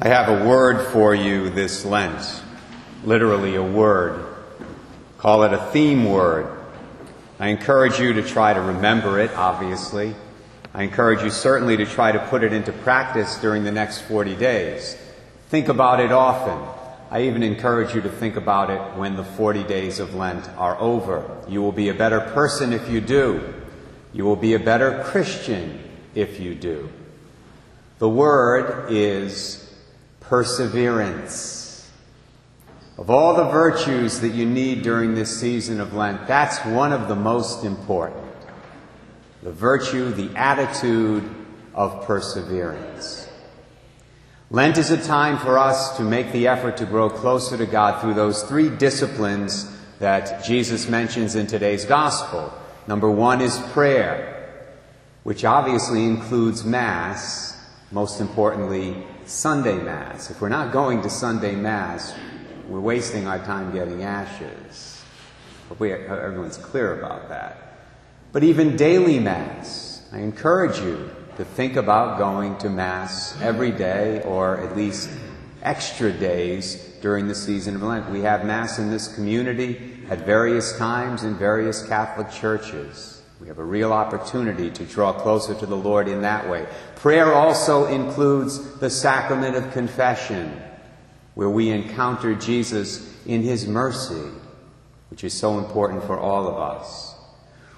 I have a word for you this Lent, literally a word. Call it a theme word. I encourage you to try to remember it, obviously. I encourage you certainly to try to put it into practice during the next 40 days. Think about it often. I even encourage you to think about it when the 40 days of Lent are over. You will be a better person if you do. You will be a better Christian if you do. The word is perseverance. Of all the virtues that you need during this season of Lent, that's one of the most important. The virtue, the attitude of perseverance. Lent is a time for us to make the effort to grow closer to God through those three disciplines that Jesus mentions in today's gospel. Number one is prayer, which obviously includes Mass, most importantly, Sunday Mass. If we're not going to Sunday Mass, we're wasting our time getting ashes. Everyone's clear about that. But even daily Mass, I encourage you to think about going to Mass every day or at least extra days during the season of Lent. We have Mass in this community at various times in various Catholic churches. We have a real opportunity to draw closer to the Lord in that way. Prayer also includes the sacrament of confession, where we encounter Jesus in his mercy, which is so important for all of us.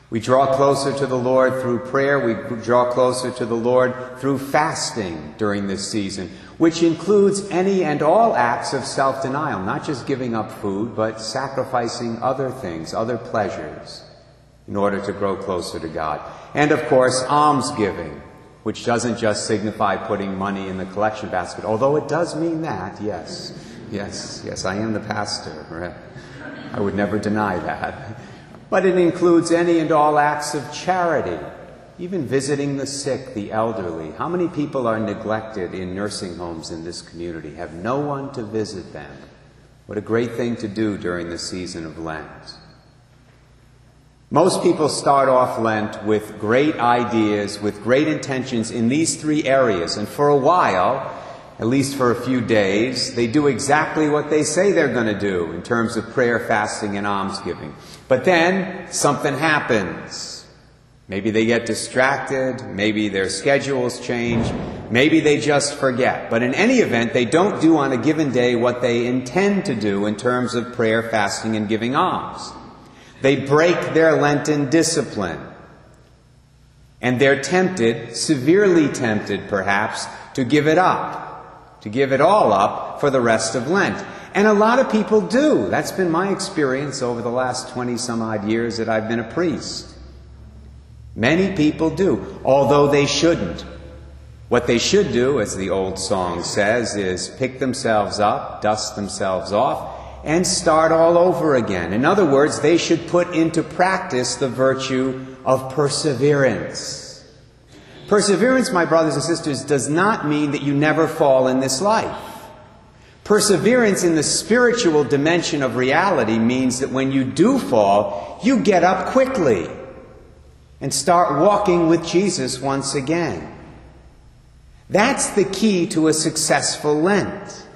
We draw closer to the Lord through prayer. We draw closer to the Lord through fasting during this season, which includes any and all acts of self denial, not just giving up food, but sacrificing other things, other pleasures in order to grow closer to God. And of course, almsgiving, which doesn't just signify putting money in the collection basket, although it does mean that, yes. Yes, yes, I am the pastor. I would never deny that. But it includes any and all acts of charity, even visiting the sick, the elderly. How many people are neglected in nursing homes in this community, have no one to visit them? What a great thing to do during the season of Lent. Most people start off Lent with great ideas, with great intentions in these three areas, and for a while, at least for a few days, they do exactly what they say they're going to do in terms of prayer, fasting, and almsgiving. But then something happens. Maybe they get distracted, maybe their schedules change, maybe they just forget. But in any event, they don't do on a given day what they intend to do in terms of prayer, fasting, and giving alms. They break their Lenten discipline. And they're tempted, severely tempted perhaps, to give it up, to give it all up for the rest of Lent. And a lot of people do. That's been my experience over the last 20 some odd years that I've been a priest. Many people do, although they shouldn't. What they should do, as the old song says, is pick themselves up, dust themselves off, and start all over again. In other words, they should put into practice the virtue of perseverance. Perseverance, my brothers and sisters, does not mean that you never fall in this life. Perseverance in the spiritual dimension of reality means that when you do fall, you get up quickly and start walking with Jesus once again. That's the key to a successful Lent.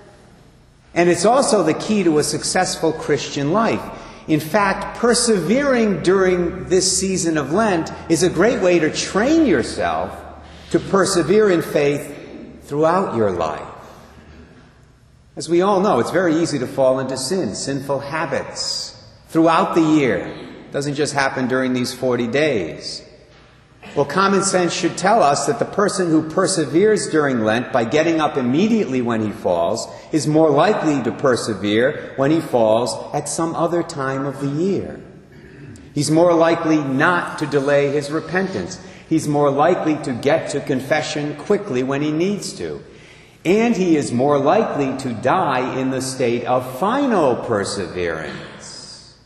And it's also the key to a successful Christian life. In fact, persevering during this season of Lent is a great way to train yourself to persevere in faith throughout your life. As we all know, it's very easy to fall into sin, sinful habits throughout the year. It doesn't just happen during these 40 days. Well, common sense should tell us that the person who perseveres during Lent by getting up immediately when he falls is more likely to persevere when he falls at some other time of the year. He's more likely not to delay his repentance. He's more likely to get to confession quickly when he needs to. And he is more likely to die in the state of final perseverance,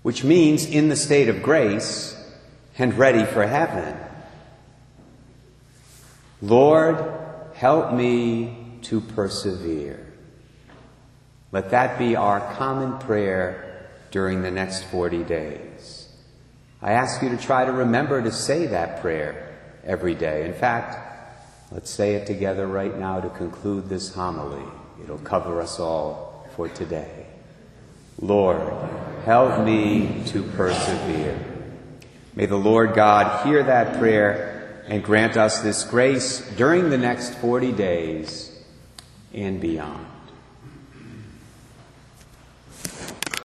which means in the state of grace and ready for heaven. Lord, help me to persevere. Let that be our common prayer during the next 40 days. I ask you to try to remember to say that prayer every day. In fact, Let's say it together right now to conclude this homily. It'll cover us all for today. Lord, help me to persevere. May the Lord God hear that prayer and grant us this grace during the next 40 days and beyond.